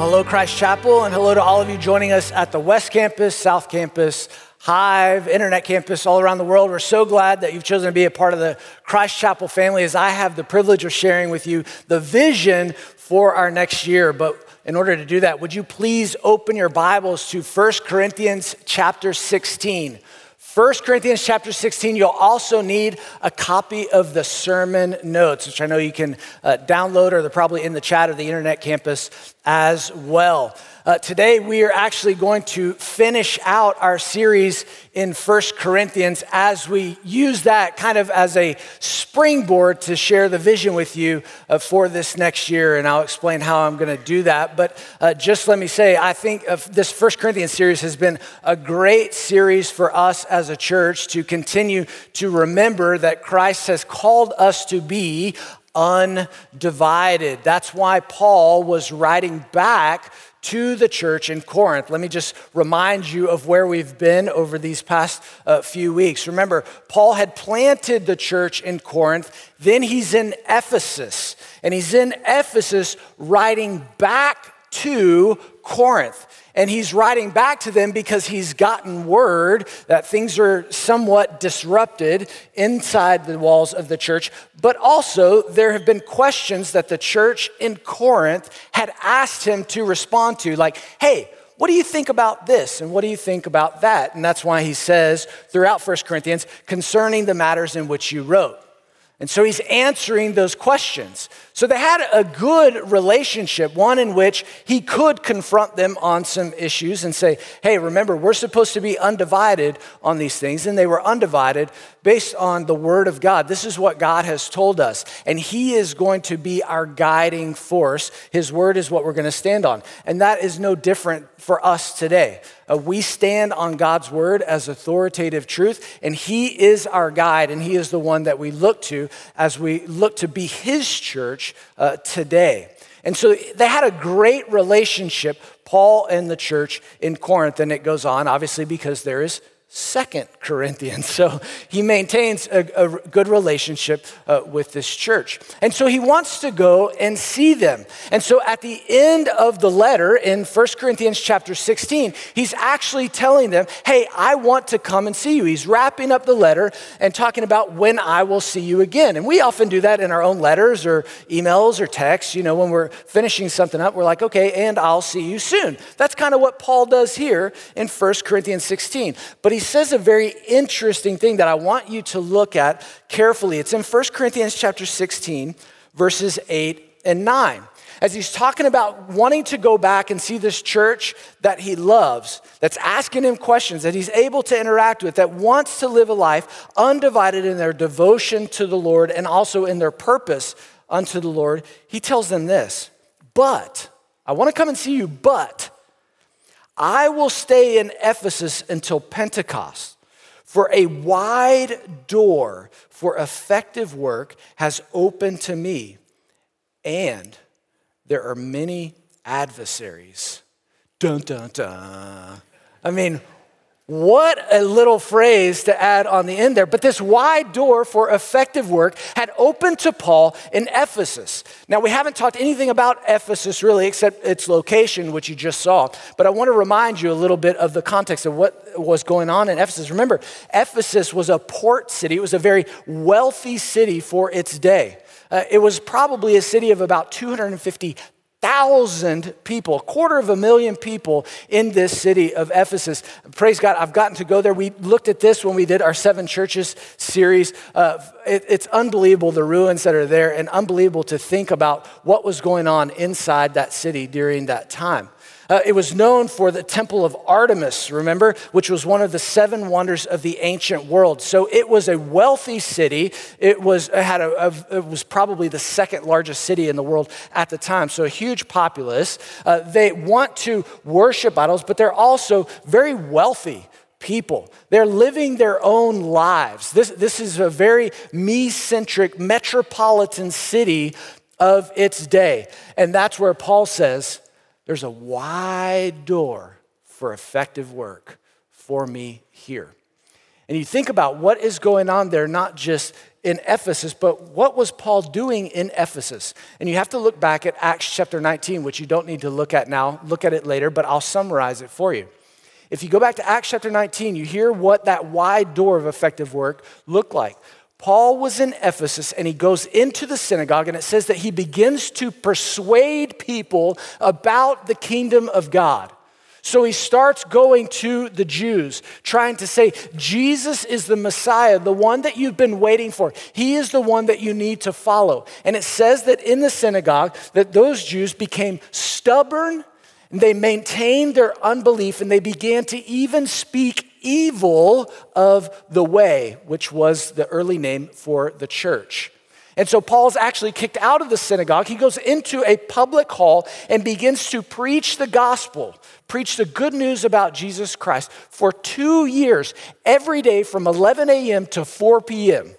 Well, hello, Christ Chapel, and hello to all of you joining us at the West Campus, South Campus, Hive, Internet Campus, all around the world. We're so glad that you've chosen to be a part of the Christ Chapel family as I have the privilege of sharing with you the vision for our next year. But in order to do that, would you please open your Bibles to 1 Corinthians chapter 16? 1 Corinthians chapter 16, you'll also need a copy of the sermon notes, which I know you can uh, download or they're probably in the chat of the internet campus as well. Uh, today, we are actually going to finish out our series in First Corinthians as we use that kind of as a springboard to share the vision with you uh, for this next year. And I'll explain how I'm going to do that. But uh, just let me say, I think this First Corinthians series has been a great series for us as a church to continue to remember that Christ has called us to be undivided. That's why Paul was writing back to the church in Corinth. Let me just remind you of where we've been over these past uh, few weeks. Remember, Paul had planted the church in Corinth, then he's in Ephesus, and he's in Ephesus writing back to Corinth. And he's writing back to them because he's gotten word that things are somewhat disrupted inside the walls of the church. But also, there have been questions that the church in Corinth had asked him to respond to, like, hey, what do you think about this? And what do you think about that? And that's why he says throughout 1 Corinthians, concerning the matters in which you wrote. And so he's answering those questions. So they had a good relationship, one in which he could confront them on some issues and say, hey, remember, we're supposed to be undivided on these things. And they were undivided based on the word of God. This is what God has told us. And he is going to be our guiding force. His word is what we're going to stand on. And that is no different for us today. Uh, we stand on God's word as authoritative truth, and He is our guide, and He is the one that we look to as we look to be His church uh, today. And so they had a great relationship, Paul and the church in Corinth, and it goes on, obviously, because there is Second Corinthians. So he maintains a, a good relationship uh, with this church. And so he wants to go and see them. And so at the end of the letter in First Corinthians chapter 16, he's actually telling them, hey, I want to come and see you. He's wrapping up the letter and talking about when I will see you again. And we often do that in our own letters or emails or texts. You know, when we're finishing something up, we're like, okay, and I'll see you soon. That's kind of what Paul does here in First Corinthians 16. But he says a very interesting thing that I want you to look at carefully. It's in 1 Corinthians chapter 16, verses 8 and 9. As he's talking about wanting to go back and see this church that he loves, that's asking him questions, that he's able to interact with, that wants to live a life undivided in their devotion to the Lord and also in their purpose unto the Lord, he tells them this But, I want to come and see you, but I will stay in Ephesus until Pentecost, for a wide door for effective work has opened to me, and there are many adversaries. Dun, dun, dun. I mean, what a little phrase to add on the end there. But this wide door for effective work had opened to Paul in Ephesus. Now, we haven't talked anything about Ephesus really, except its location, which you just saw. But I want to remind you a little bit of the context of what was going on in Ephesus. Remember, Ephesus was a port city, it was a very wealthy city for its day. Uh, it was probably a city of about 250 thousand people, a quarter of a million people in this city of Ephesus. Praise God, I've gotten to go there. We looked at this when we did our Seven Churches series. Uh, it, it's unbelievable the ruins that are there, and unbelievable to think about what was going on inside that city during that time. Uh, it was known for the temple of Artemis, remember, which was one of the seven wonders of the ancient world. So it was a wealthy city. It was, it had a, a it was probably the second largest city in the world at the time. So a huge populace. Uh, they want to worship idols, but they're also very wealthy people. They're living their own lives. This, this is a very me centric metropolitan city of its day. And that's where Paul says, there's a wide door for effective work for me here. And you think about what is going on there, not just in Ephesus, but what was Paul doing in Ephesus? And you have to look back at Acts chapter 19, which you don't need to look at now. Look at it later, but I'll summarize it for you. If you go back to Acts chapter 19, you hear what that wide door of effective work looked like. Paul was in Ephesus and he goes into the synagogue, and it says that he begins to persuade people about the kingdom of God. So he starts going to the Jews, trying to say, Jesus is the Messiah, the one that you've been waiting for. He is the one that you need to follow. And it says that in the synagogue, that those Jews became stubborn, and they maintained their unbelief, and they began to even speak evil of the way, which was the early name for the church. And so Paul's actually kicked out of the synagogue. He goes into a public hall and begins to preach the gospel, preach the good news about Jesus Christ for two years, every day from 11 a.m. to 4 p.m.,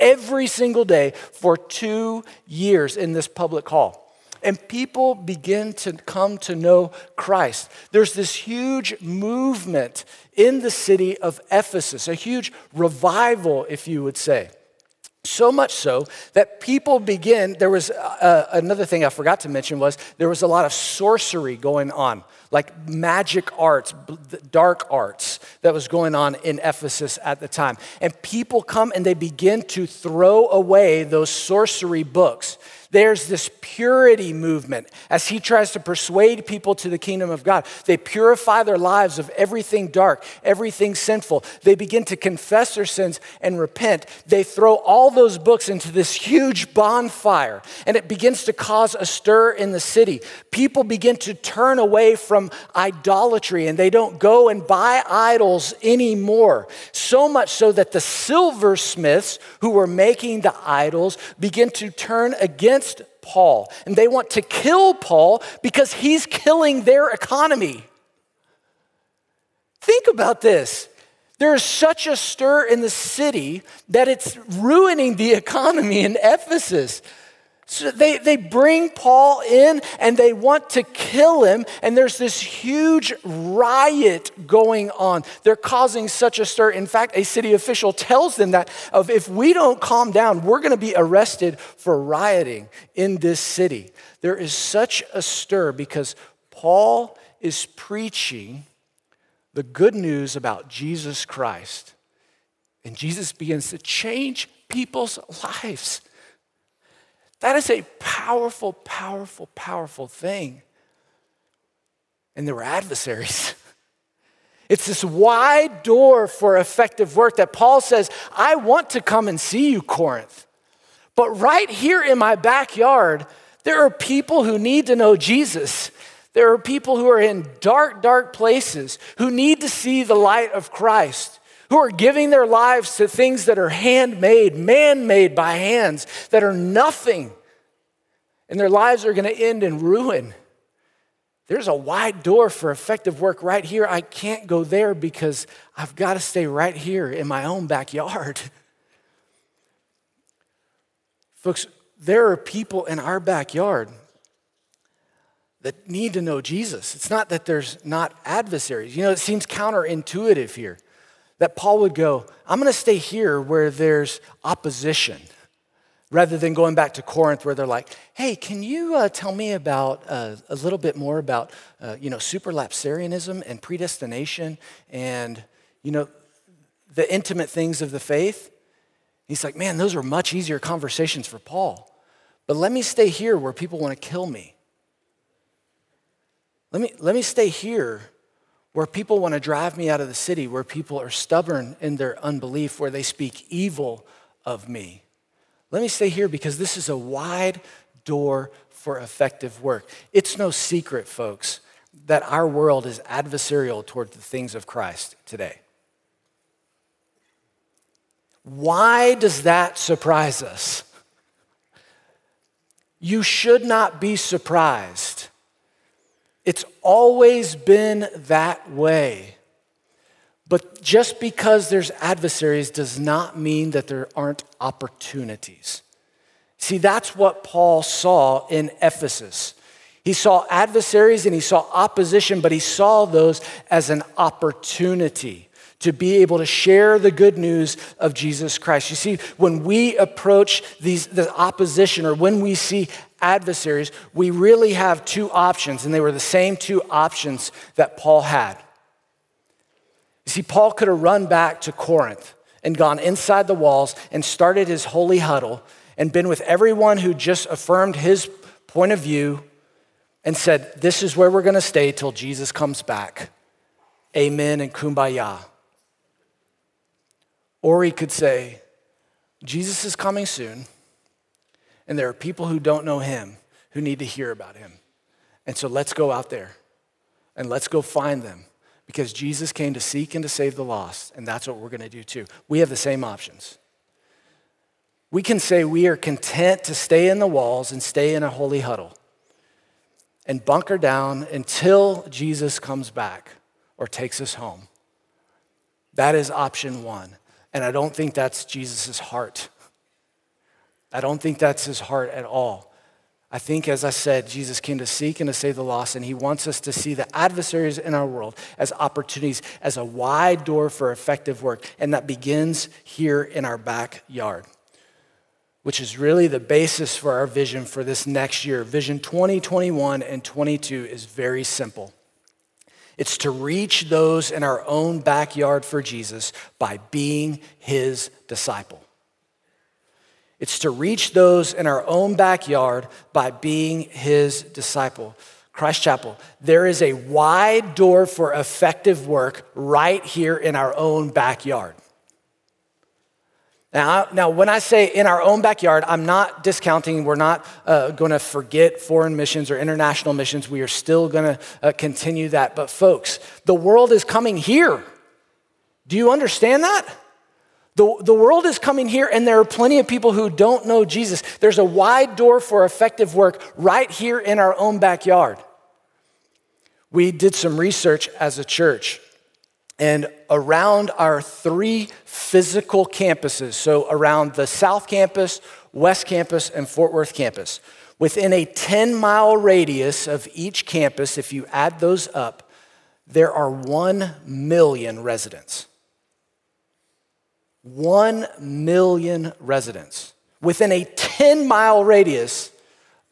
every single day for two years in this public hall and people begin to come to know Christ. There's this huge movement in the city of Ephesus, a huge revival, if you would say. So much so that people begin, there was uh, another thing I forgot to mention was there was a lot of sorcery going on, like magic arts, dark arts that was going on in Ephesus at the time. And people come and they begin to throw away those sorcery books there's this purity movement as he tries to persuade people to the kingdom of God. They purify their lives of everything dark, everything sinful. They begin to confess their sins and repent. They throw all those books into this huge bonfire, and it begins to cause a stir in the city. People begin to turn away from idolatry and they don't go and buy idols anymore. So much so that the silversmiths who were making the idols begin to turn against against Paul, and they want to kill Paul because he's killing their economy. Think about this. There is such a stir in the city that it's ruining the economy in Ephesus. So they, they bring Paul in and they want to kill him, and there's this huge riot going on. They're causing such a stir. In fact, a city official tells them that of if we don't calm down, we're going to be arrested for rioting in this city. There is such a stir because Paul is preaching the good news about Jesus Christ. And Jesus begins to change people's lives. That is a powerful, powerful, powerful thing. And there were adversaries. It's this wide door for effective work that Paul says, I want to come and see you, Corinth. But right here in my backyard, there are people who need to know Jesus. There are people who are in dark, dark places who need to see the light of Christ who are giving their lives to things that are handmade, man made by hands, that are nothing, and their lives are going to end in ruin. There's a wide door for effective work right here. I can't go there because I've got to stay right here in my own backyard. Folks, there are people in our backyard that need to know Jesus. It's not that there's not adversaries. You know, it seems counterintuitive here that Paul would go, I'm going to stay here where there's opposition, rather than going back to Corinth where they're like, hey, can you uh, tell me about uh, a little bit more about, uh, you know, supralapsarianism and predestination and, you know, the intimate things of the faith? He's like, man, those are much easier conversations for Paul. But let me stay here where people want to kill me. Let me, let me stay here where people want to drive me out of the city, where people are stubborn in their unbelief, where they speak evil of me. Let me stay here because this is a wide door for effective work. It's no secret, folks, that our world is adversarial toward the things of Christ today. Why does that surprise us? You should not be surprised it's always been that way. But just because there's adversaries does not mean that there aren't opportunities. See, that's what Paul saw in Ephesus. He saw adversaries and he saw opposition, but he saw those as an opportunity to be able to share the good news of Jesus Christ. You see, when we approach these, the opposition or when we see adversaries, we really have two options, and they were the same two options that Paul had. You see, Paul could have run back to Corinth and gone inside the walls and started his holy huddle and been with everyone who just affirmed his point of view and said, This is where we're going to stay till Jesus comes back. Amen and kumbaya. Or he could say, Jesus is coming soon, and there are people who don't know him who need to hear about him. And so let's go out there and let's go find them because Jesus came to seek and to save the lost, and that's what we're going to do too. We have the same options. We can say we are content to stay in the walls and stay in a holy huddle and bunker down until Jesus comes back or takes us home. That is option one. And I don't think that's Jesus' heart. I don't think that's his heart at all. I think, as I said, Jesus came to seek and to save the lost, and he wants us to see the adversaries in our world as opportunities, as a wide door for effective work. And that begins here in our backyard, which is really the basis for our vision for this next year. Vision 2021 and 22 is very simple. It's to reach those in our own backyard for Jesus by being his disciple. It's to reach those in our own backyard by being his disciple. Christ Chapel, there is a wide door for effective work right here in our own backyard. Now, now, when I say in our own backyard, I'm not discounting, we're not uh, going to forget foreign missions or international missions. We are still going to uh, continue that. But, folks, the world is coming here. Do you understand that? The, the world is coming here, and there are plenty of people who don't know Jesus. There's a wide door for effective work right here in our own backyard. We did some research as a church and around our three physical campuses, so around the South Campus, West Campus, and Fort Worth campus, within a 10 mile radius of each campus, if you add those up, there are 1 million residents. 1 million residents within a 10 mile radius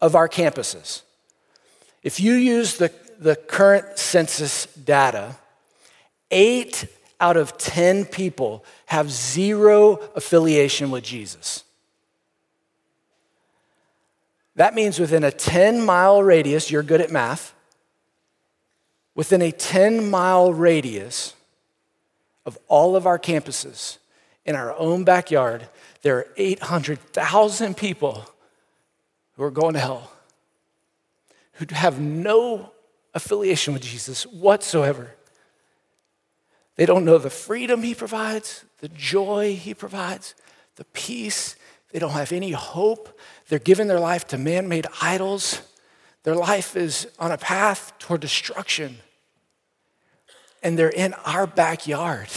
of our campuses. If you use the, the current census data, Eight out of 10 people have zero affiliation with Jesus. That means within a 10 mile radius, you're good at math, within a 10 mile radius of all of our campuses in our own backyard, there are 800,000 people who are going to hell, who have no affiliation with Jesus whatsoever. They don't know the freedom he provides, the joy he provides, the peace. They don't have any hope. They're giving their life to man made idols. Their life is on a path toward destruction. And they're in our backyard.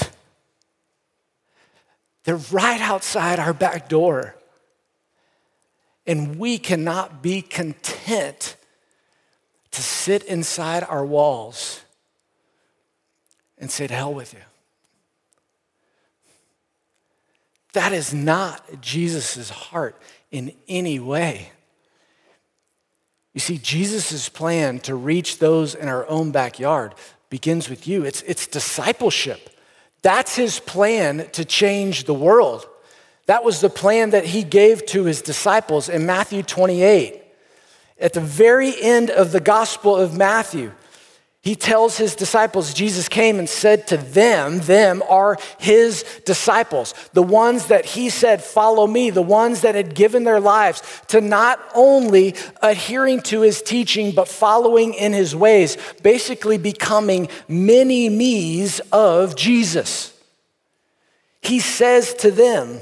They're right outside our back door. And we cannot be content to sit inside our walls and say, to hell with you. That is not Jesus' heart in any way. You see, Jesus' plan to reach those in our own backyard begins with you. It's, it's discipleship. That's his plan to change the world. That was the plan that he gave to his disciples in Matthew 28. At the very end of the Gospel of Matthew, he tells his disciples, Jesus came and said to them, them are his disciples, the ones that he said, Follow me, the ones that had given their lives to not only adhering to his teaching, but following in his ways, basically becoming mini me's of Jesus. He says to them,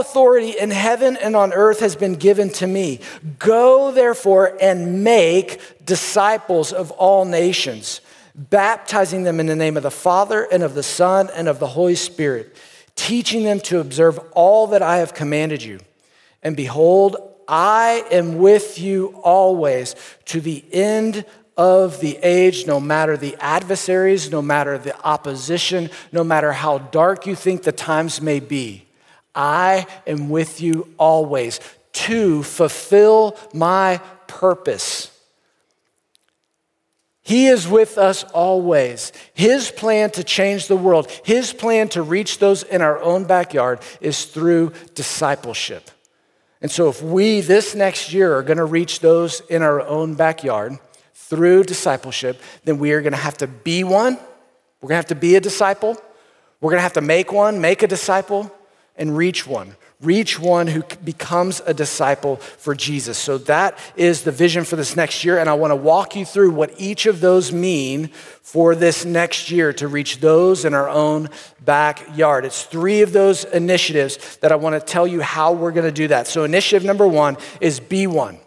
authority in heaven and on earth has been given to me. Go, therefore, and make disciples of all nations, baptizing them in the name of the Father and of the Son and of the Holy Spirit, teaching them to observe all that I have commanded you. And behold, I am with you always to the end of the age, no matter the adversaries, no matter the opposition, no matter how dark you think the times may be, I am with you always to fulfill my purpose. He is with us always. His plan to change the world, His plan to reach those in our own backyard is through discipleship. And so, if we this next year are going to reach those in our own backyard through discipleship, then we are going to have to be one. We're going to have to be a disciple. We're going to have to make one, make a disciple, and reach one reach one who becomes a disciple for Jesus. So that is the vision for this next year. And I want to walk you through what each of those mean for this next year to reach those in our own backyard. It's three of those initiatives that I want to tell you how we're going to do that. So, initiative number one is be one.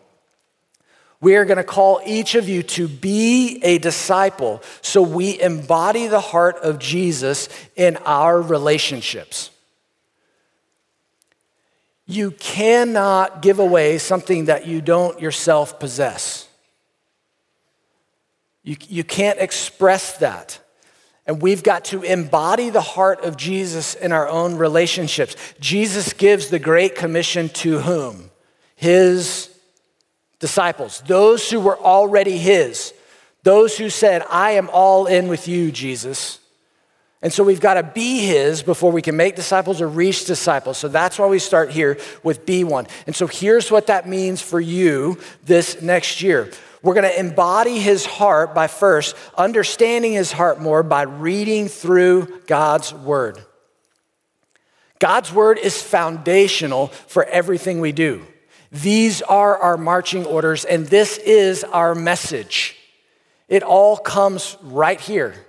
We are going to call each of you to be a disciple so we embody the heart of Jesus in our relationships. You cannot give away something that you don't yourself possess. You, you can't express that. And we've got to embody the heart of Jesus in our own relationships. Jesus gives the Great Commission to whom? His disciples, those who were already His, those who said, I am all in with you, Jesus. And so we've got to be His before we can make disciples or reach disciples. So that's why we start here with be one. And so here's what that means for you this next year. We're going to embody His heart by first understanding His heart more by reading through God's Word. God's Word is foundational for everything we do. These are our marching orders, and this is our message. It all comes right here.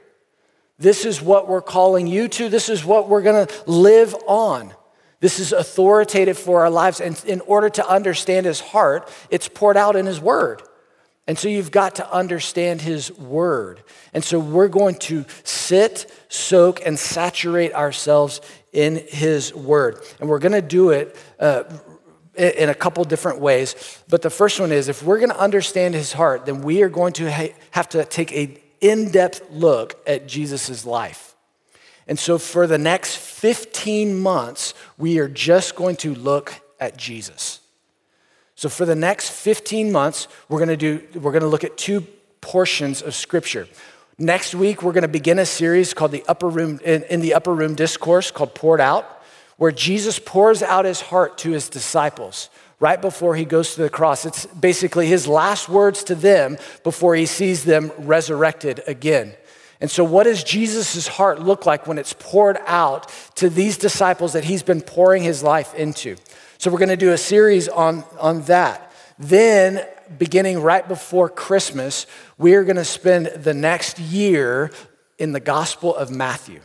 This is what we're calling you to. This is what we're going to live on. This is authoritative for our lives. And in order to understand his heart, it's poured out in his word. And so you've got to understand his word. And so we're going to sit, soak, and saturate ourselves in his word. And we're going to do it uh, in a couple different ways. But the first one is if we're going to understand his heart, then we are going to ha- have to take a in depth look at Jesus' life. And so for the next 15 months, we are just going to look at Jesus. So for the next 15 months, we're going to do we're going to look at two portions of scripture. Next week, we're going to begin a series called the upper room in, in the upper room discourse called poured out, where Jesus pours out his heart to his disciples right before he goes to the cross. It's basically his last words to them before he sees them resurrected again. And so, what does Jesus' heart look like when it's poured out to these disciples that he's been pouring his life into? So, we're going to do a series on, on that. Then, beginning right before Christmas, we are going to spend the next year in the Gospel of Matthew.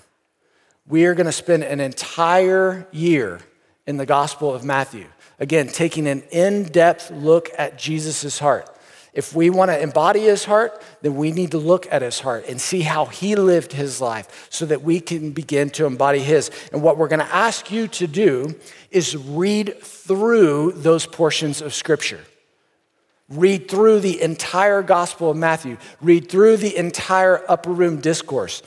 We are going to spend an entire year in the Gospel of Matthew. Again, taking an in depth look at Jesus' heart. If we want to embody his heart, then we need to look at his heart and see how he lived his life so that we can begin to embody his. And what we're going to ask you to do is read through those portions of scripture. Read through the entire Gospel of Matthew. Read through the entire upper room discourse.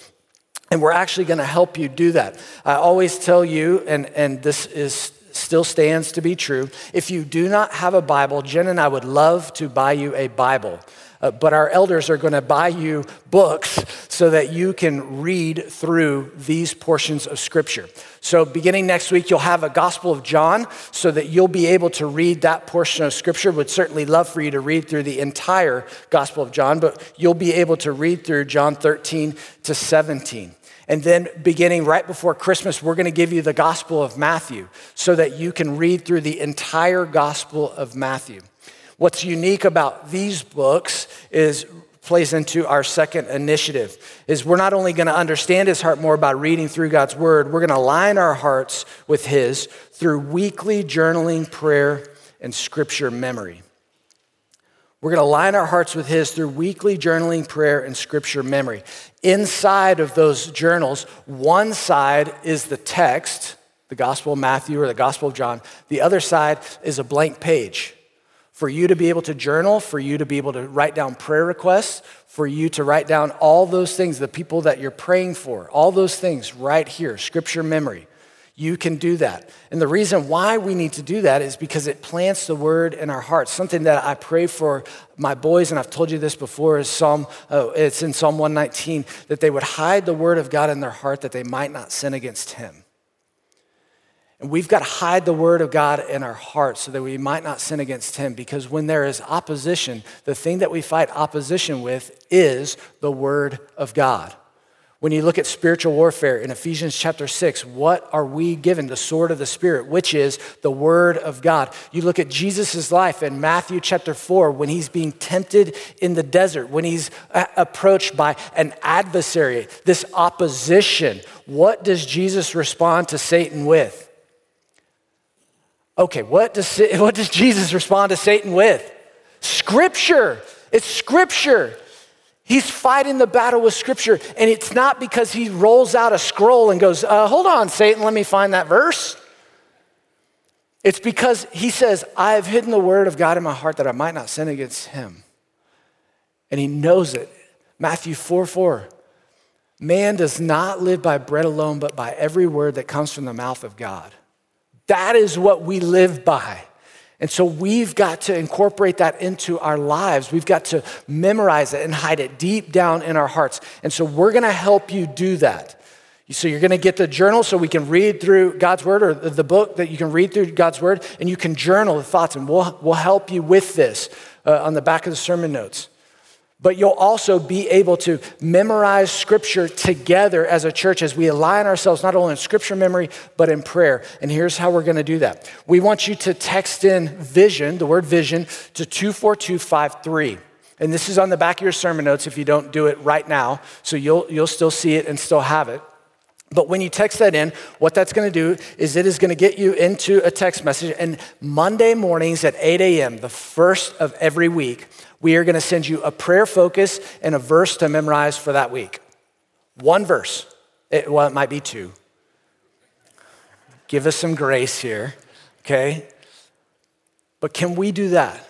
And we're actually going to help you do that. I always tell you, and, and this is still stands to be true. If you do not have a Bible, Jen and I would love to buy you a Bible. Uh, but our elders are going to buy you books so that you can read through these portions of Scripture. So, beginning next week, you'll have a Gospel of John so that you'll be able to read that portion of Scripture. Would certainly love for you to read through the entire Gospel of John, but you'll be able to read through John 13 to 17. And then, beginning right before Christmas, we're going to give you the Gospel of Matthew so that you can read through the entire Gospel of Matthew. What's unique about these books is plays into our second initiative is we're not only going to understand his heart more by reading through God's word, we're going to align our hearts with his through weekly journaling, prayer, and scripture memory. We're going to align our hearts with His through weekly journaling, prayer, and scripture memory. Inside of those journals, one side is the text, the Gospel of Matthew or the Gospel of John. The other side is a blank page for you to be able to journal, for you to be able to write down prayer requests, for you to write down all those things, the people that you're praying for, all those things right here, scripture memory. You can do that. And the reason why we need to do that is because it plants the word in our hearts. Something that I pray for my boys, and I've told you this before, is Psalm, oh, it's in Psalm 119, that they would hide the word of God in their heart that they might not sin against him. And we've got to hide the word of God in our hearts so that we might not sin against him. Because when there is opposition, the thing that we fight opposition with is the word of God. When you look at spiritual warfare in Ephesians chapter 6, what are we given? The sword of the Spirit, which is the Word of God. You look at Jesus' life in Matthew chapter 4, when he's being tempted in the desert, when he's uh, approached by an adversary, this opposition. What does Jesus respond to Satan with? Okay, what does, what does Jesus respond to Satan with? Scripture. It's Scripture. He's fighting the battle with Scripture, and it's not because he rolls out a scroll and goes, uh, Hold on, Satan, let me find that verse. It's because he says, I have hidden the word of God in my heart that I might not sin against him. And he knows it. Matthew 4 4. Man does not live by bread alone, but by every word that comes from the mouth of God. That is what we live by. And so we've got to incorporate that into our lives. We've got to memorize it and hide it deep down in our hearts. And so we're going to help you do that. So you're going to get the journal so we can read through God's word or the book that you can read through God's word and you can journal the thoughts and we'll, we'll help you with this uh, on the back of the sermon notes. But you'll also be able to memorize scripture together as a church as we align ourselves not only in scripture memory, but in prayer. And here's how we're going to do that. We want you to text in vision, the word vision, to 24253. And this is on the back of your sermon notes if you don't do it right now. So you'll, you'll still see it and still have it. But when you text that in, what that's going to do is it is going to get you into a text message. And Monday mornings at 8 a.m., the first of every week, we are going to send you a prayer focus and a verse to memorize for that week. One verse. It, well, it might be two. Give us some grace here, okay? But can we do that?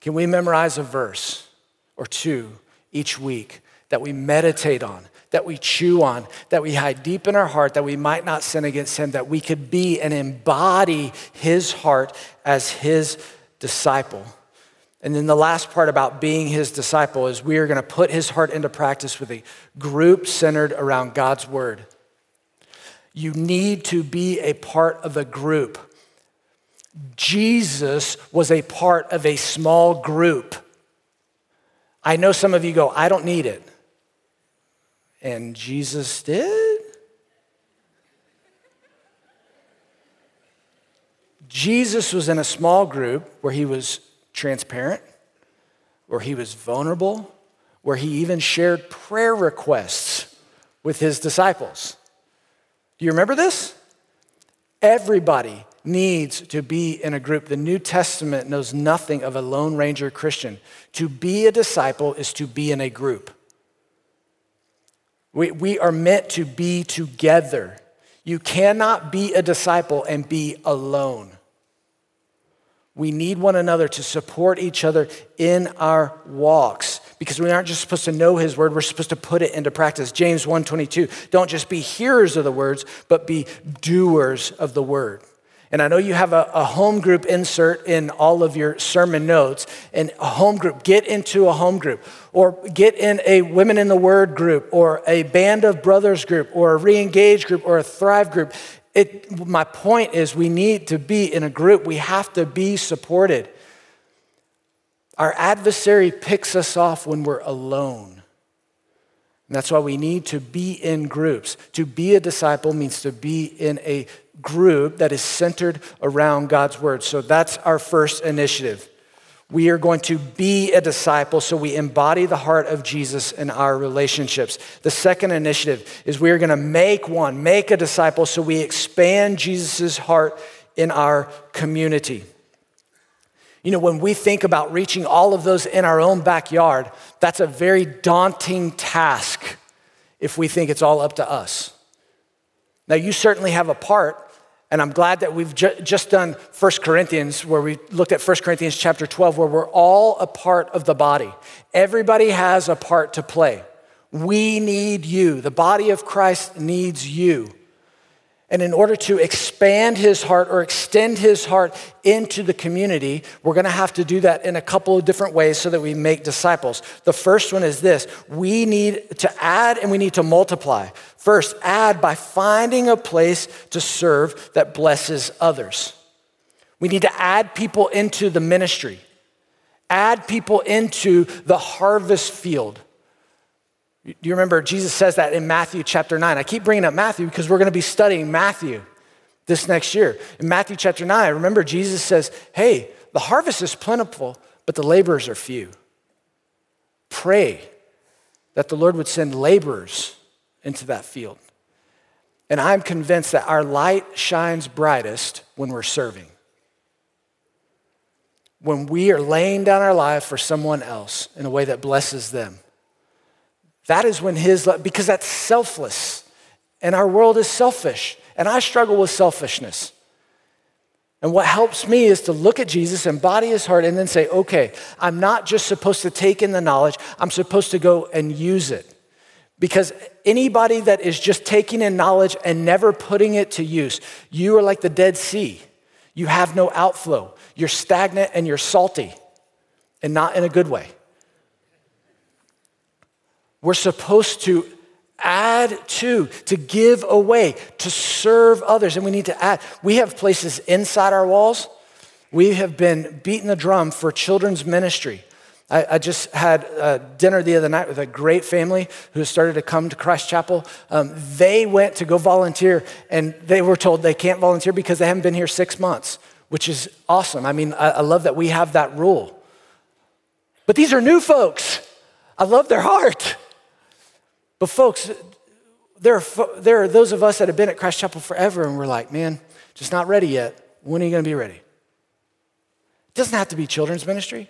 Can we memorize a verse or two each week that we meditate on, that we chew on, that we hide deep in our heart, that we might not sin against Him, that we could be and embody His heart as His disciple? And then the last part about being his disciple is we are going to put his heart into practice with a group centered around God's word. You need to be a part of a group. Jesus was a part of a small group. I know some of you go, I don't need it. And Jesus did? Jesus was in a small group where he was transparent, where he was vulnerable, where he even shared prayer requests with his disciples. Do you remember this? Everybody needs to be in a group. The New Testament knows nothing of a Lone Ranger Christian. To be a disciple is to be in a group. We, we are meant to be together. You cannot be a disciple and be alone. We need one another to support each other in our walks because we aren't just supposed to know his word, we're supposed to put it into practice. James 1:22, don't just be hearers of the words, but be doers of the word. And I know you have a, a, home group insert in all of your sermon notes. And a home group, get into a home group, or get in a Women in the Word group, or a Band of Brothers group, or a Reengage group, or a Thrive group. It, my point is, we need to be in a group. We have to be supported. Our adversary picks us off when we're alone. And that's why we need to be in groups. To be a disciple means to be in a group that is centered around God's word. So that's our first initiative. We are going to be a disciple, so we embody the heart of Jesus in our relationships. The second initiative is we are going to make one, make a disciple, so we expand Jesus' heart in our community. You know, when we think about reaching all of those in our own backyard, that's a very daunting task if we think it's all up to us. Now, you certainly have a part And I'm glad that we've ju- just done 1 Corinthians, where we looked at 1 Corinthians chapter 12, where we're all a part of the body. Everybody has a part to play. We need you. The body of Christ needs you. And in order to expand his heart or extend his heart into the community, we're to have to do that in a couple of different ways so that we make disciples. The first one is this we need to add and we need to multiply. First, add by finding a place to serve that blesses others. We need to add people into the ministry, add people into the harvest field. Do you remember Jesus says that in Matthew chapter 9? I keep bringing up Matthew because we're going to be studying Matthew this next year. In Matthew chapter 9, remember Jesus says, Hey, the harvest is plentiful, but the laborers are few. Pray that the Lord would send laborers into that field. And I'm convinced that our light shines brightest when we're serving. When we are laying down our life for someone else in a way that blesses them. That is when his love, because that's selfless. And our world is selfish. And I struggle with selfishness. And what helps me is to look at Jesus, embody his heart, and then say, okay, I'm not just supposed to take in the knowledge, I'm supposed to go and use it. Because anybody that is just taking in knowledge and never putting it to use, you are like the Dead Sea. You have no outflow. You're stagnant and you're salty, and not in a good way. We're supposed to add to, to give away, to serve others, and we need to add. We have places inside our walls. We have been beating the drum for children's ministry. I, I just had dinner the other night with a great family who started to come to Christ Chapel. Um, they went to go volunteer, and they were told they can't volunteer because they haven't been here six months, which is awesome. I mean, I, I love that we have that rule. But these are new folks. I love their heart. But, folks, there are, there are those of us that have been at Christ Chapel forever, and we're like, man, just not ready yet. When are you going to be ready? It doesn't have to be children's ministry,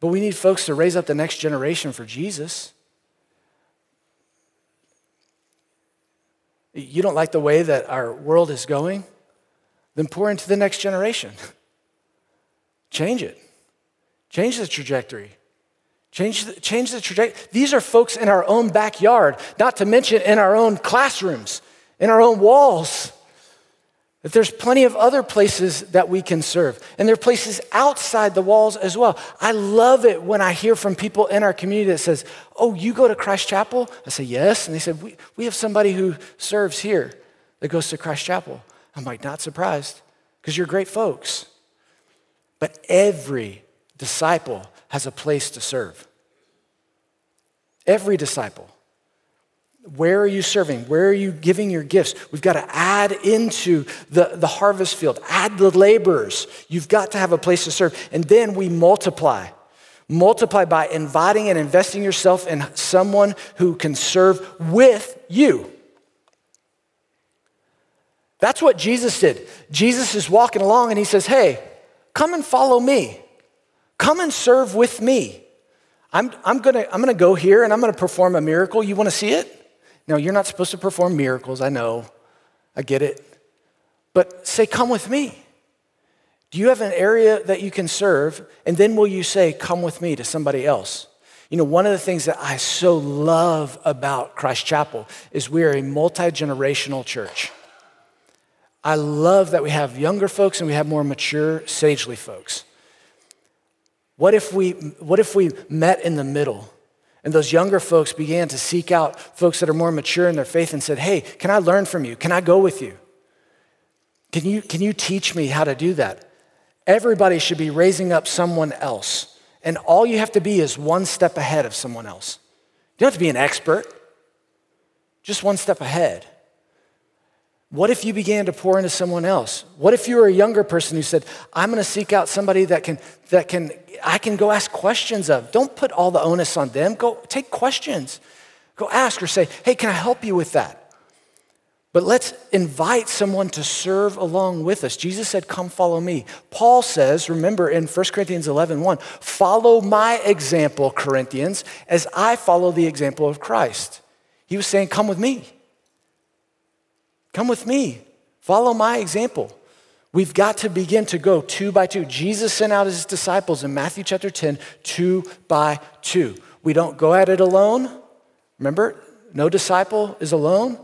but we need folks to raise up the next generation for Jesus. You don't like the way that our world is going? Then pour into the next generation. Change it, change the trajectory. Change the, change the trajectory. These are folks in our own backyard, not to mention in our own classrooms, in our own walls. That there's plenty of other places that we can serve. And there are places outside the walls as well. I love it when I hear from people in our community that says, Oh, you go to Christ Chapel? I say, Yes. And they said, We, we have somebody who serves here that goes to Christ Chapel. I'm like, Not surprised, because you're great folks. But every disciple has a place to serve. Every disciple. Where are you serving? Where are you giving your gifts? We've got to add into the, the harvest field, add the laborers. You've got to have a place to serve. And then we multiply. Multiply by inviting and investing yourself in someone who can serve with you. That's what Jesus did. Jesus is walking along and he says, Hey, come and follow me. Come and serve with me. I'm, I'm gonna, I'm gonna go here and I'm gonna perform a miracle. You wanna see it? No, you're not supposed to perform miracles. I know. I get it. But say, Come with me. Do you have an area that you can serve? And then will you say, Come with me to somebody else? You know, one of the things that I so love about Christ Chapel is we are a multi generational church. I love that we have younger folks and we have more mature, sagely folks. What if we, what if we met in the middle? And those younger folks began to seek out folks that are more mature in their faith and said, Hey, can I learn from you? Can I go with you? Can you, can you teach me how to do that? Everybody should be raising up someone else. And all you have to be is one step ahead of someone else. You don't have to be an expert, just one step ahead. What if you began to pour into someone else? What if you were a younger person who said, I'm going to seek out somebody that can, that can, I can go ask questions of? Don't put all the onus on them. Go take questions. Go ask or say, hey, can I help you with that? But let's invite someone to serve along with us. Jesus said, Come follow me. Paul says, remember in 1 Corinthians 11 1, follow my example, Corinthians, as I follow the example of Christ. He was saying, Come with me. Come with me. Follow my example. We've got to begin to go two by two. Jesus sent out his disciples in Matthew chapter 10, two by two. We don't go at it alone. Remember, no disciple is alone.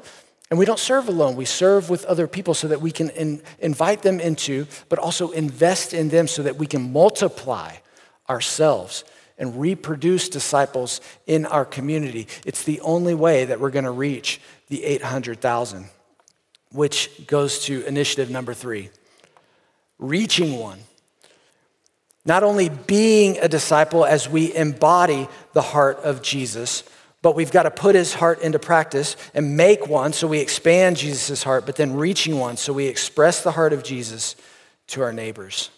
And we don't serve alone. We serve with other people so that we can in, invite them into, but also invest in them so that we can multiply ourselves and reproduce disciples in our community. It's the only way that we're going to reach the 800,000, which goes to initiative number three reaching one. Not only being a disciple as we embody the heart of Jesus, but we've got to put his heart into practice and make one so we expand Jesus' heart, but then reaching one so we express the heart of Jesus to our neighbors.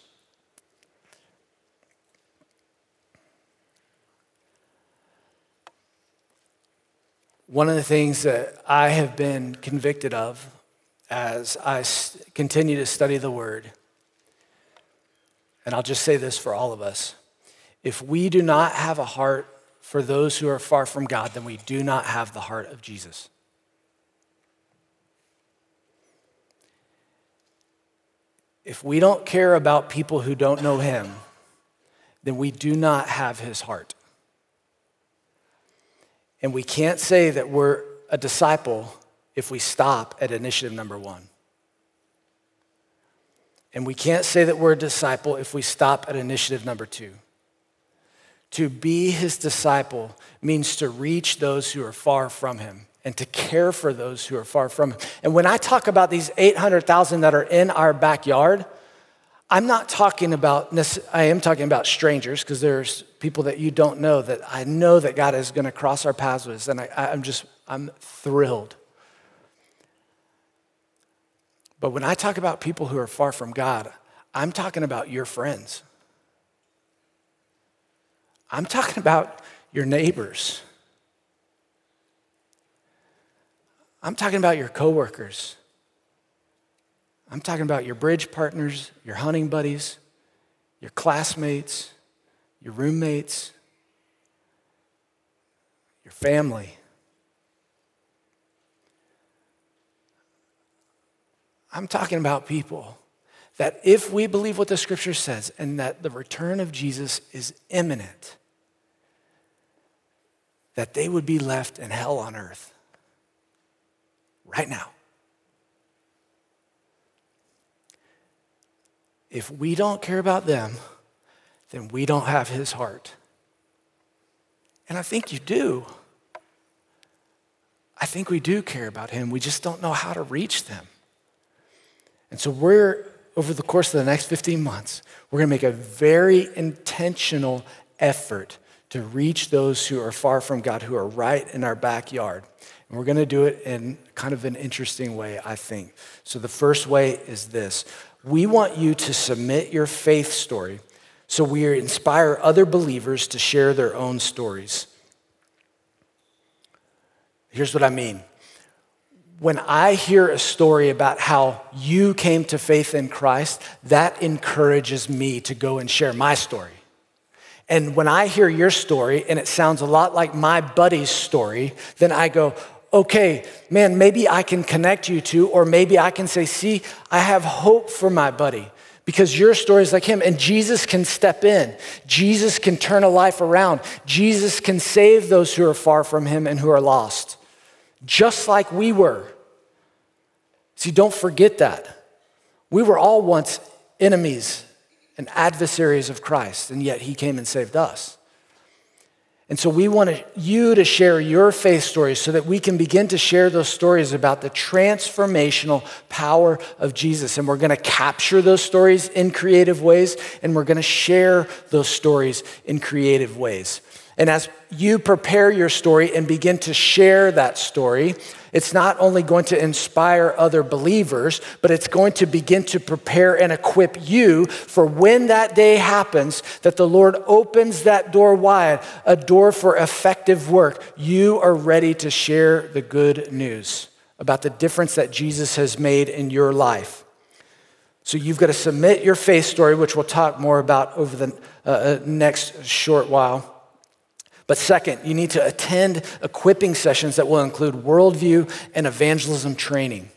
One of the things that I have been convicted of as I continue to study the Word, and I'll just say this for all of us if we do not have a heart for those who are far from God, then we do not have the heart of Jesus. If we don't care about people who don't know Him, then we do not have His heart. And we can't say that we're a disciple if we stop at initiative number one. And we can't say that we're a disciple if we stop at initiative number two. To be his disciple means to reach those who are far from him and to care for those who are far from him. And when I talk about these 800,000 that are in our backyard, I'm not talking about, I am talking about strangers because there's people that you don't know that I know that God is going to cross our paths with. And I, I'm just, I'm thrilled. But when I talk about people who are far from God, I'm talking about your friends. I'm talking about your neighbors. I'm talking about your coworkers. I'm talking about your bridge partners, your hunting buddies, your classmates, your roommates, your family. I'm talking about people that if we believe what the scripture says and that the return of Jesus is imminent, that they would be left in hell on earth right now. If we don't care about them, then we don't have his heart. And I think you do. I think we do care about him. We just don't know how to reach them. And so we're over the course of the next 15 months, we're going to make a very intentional effort to reach those who are far from God, who are right in our backyard. And we're going to do it in kind of an interesting way, I think. So the first way is this we want you to submit your faith story so we inspire other believers to share their own stories. Here's what I mean when I hear a story about how you came to faith in Christ, that encourages me to go and share my story. And when I hear your story and it sounds a lot like my buddy's story, then I go, okay, man, maybe I can connect you to, or maybe I can say, see, I have hope for my buddy because your story is like him. And Jesus can step in, Jesus can turn a life around, Jesus can save those who are far from him and who are lost just like we were. See, don't forget that. We were all once enemies and adversaries of Christ, and yet He came and saved us. And so we want you to share your faith stories so that we can begin to share those stories about the transformational power of Jesus. And we're going to capture those stories in creative ways, and we're going to share those stories in creative ways. And as you prepare your story and begin to share that story, it's not only going to inspire other believers, but it's going to begin to prepare and equip you for when that day happens that the Lord opens that door wide, a door for effective work. You are ready to share the good news about the difference that Jesus has made in your life. So you've got to submit your faith story, which we'll talk more about over the uh, uh next short while. But second, you need to attend equipping sessions that will include worldview and evangelism training.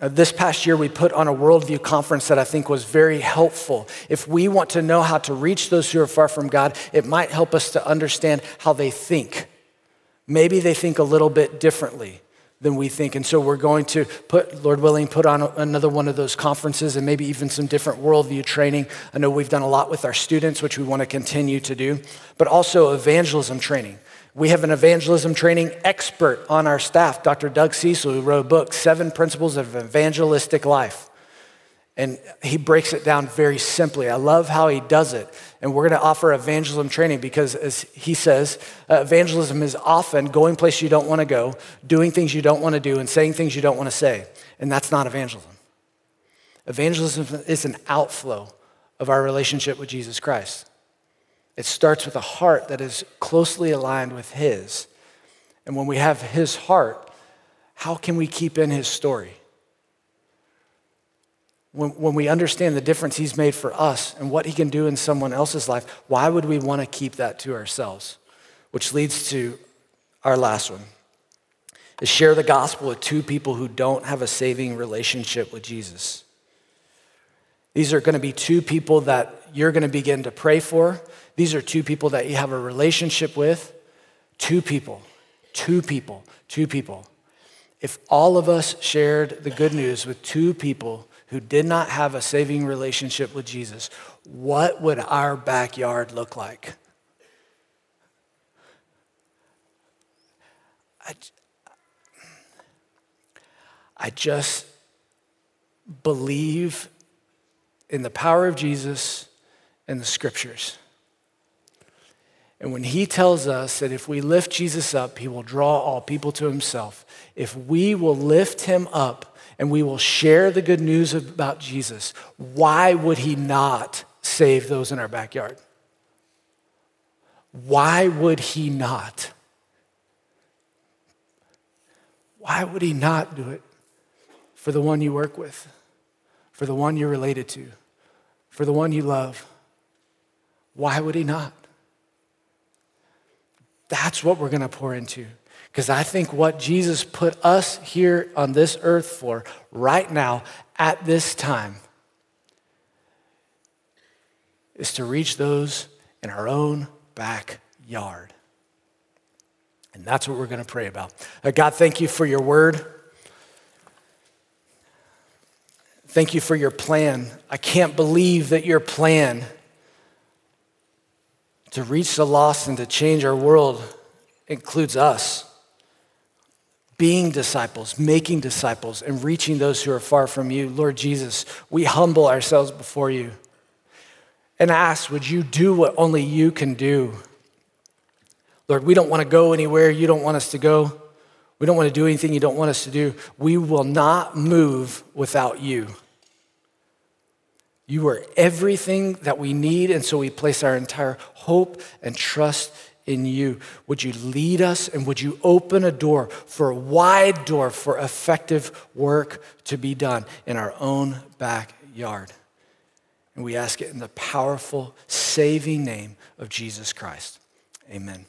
Uh, this past year, we put on a worldview conference that I think was very helpful. If we want to know how to reach those who are far from God, it might help us to understand how they think. Maybe they think a little bit differently than we think. And so we're going to put, Lord willing, put on another one of those conferences and maybe even some different worldview training. I know we've done a lot with our students, which we want to continue to do, but also evangelism training. We have an evangelism training expert on our staff, Dr. Doug Cecil, who wrote a book, Seven Principles of Evangelistic Life. And he breaks it down very simply. I love how he does it. And we're going to offer evangelism training because, as he says, uh, evangelism is often going places you don't want to go, doing things you don't want to do, and saying things you don't want to say. And that's not evangelism. Evangelism is an outflow of our relationship with Jesus Christ. It starts with a heart that is closely aligned with His. And when we have His heart, how can we keep in His story? When, when we understand the difference He's made for us and what He can do in someone else's life, why would we want to keep that to ourselves? Which leads to our last one is share the gospel with two people who don't have a saving relationship with Jesus. These are going to be two people that you're going to begin to pray for. These are two people that you have a relationship with. Two people, two people, two people. If all of us shared the good news with two people who did not have a saving relationship with Jesus, what would our backyard look like? I, I just believe in the power of Jesus and the scriptures. And when he tells us that if we lift Jesus up, he will draw all people to himself, if we will lift him up, and we will share the good news about Jesus, why would he not save those in our backyard? Why would he not? Why would he not do it for the one you work with, for the one you're related to, for the one you love? Why would he not? That's what we're going to pour into. Because I think what Jesus put us here on this earth for right now at this time is to reach those in our own backyard. And that's what we're going to pray about. Uh, God, thank you for your word. Thank you for your plan. I can't believe that your plan to reach the lost and to change our world includes us being disciples, making disciples, and reaching those who are far from you. Lord Jesus, we humble ourselves before you and ask, would you do what only you can do? Lord, we don't want to go anywhere you don't want us to go. We don't want to do anything you don't want us to do. We will not move without you. You are everything that we need, and so we place our entire hope and trust in you. Would you lead us and would you open a door for a wide door for effective work to be done in our own backyard? And we ask it in the powerful, saving name of Jesus Christ. Amen.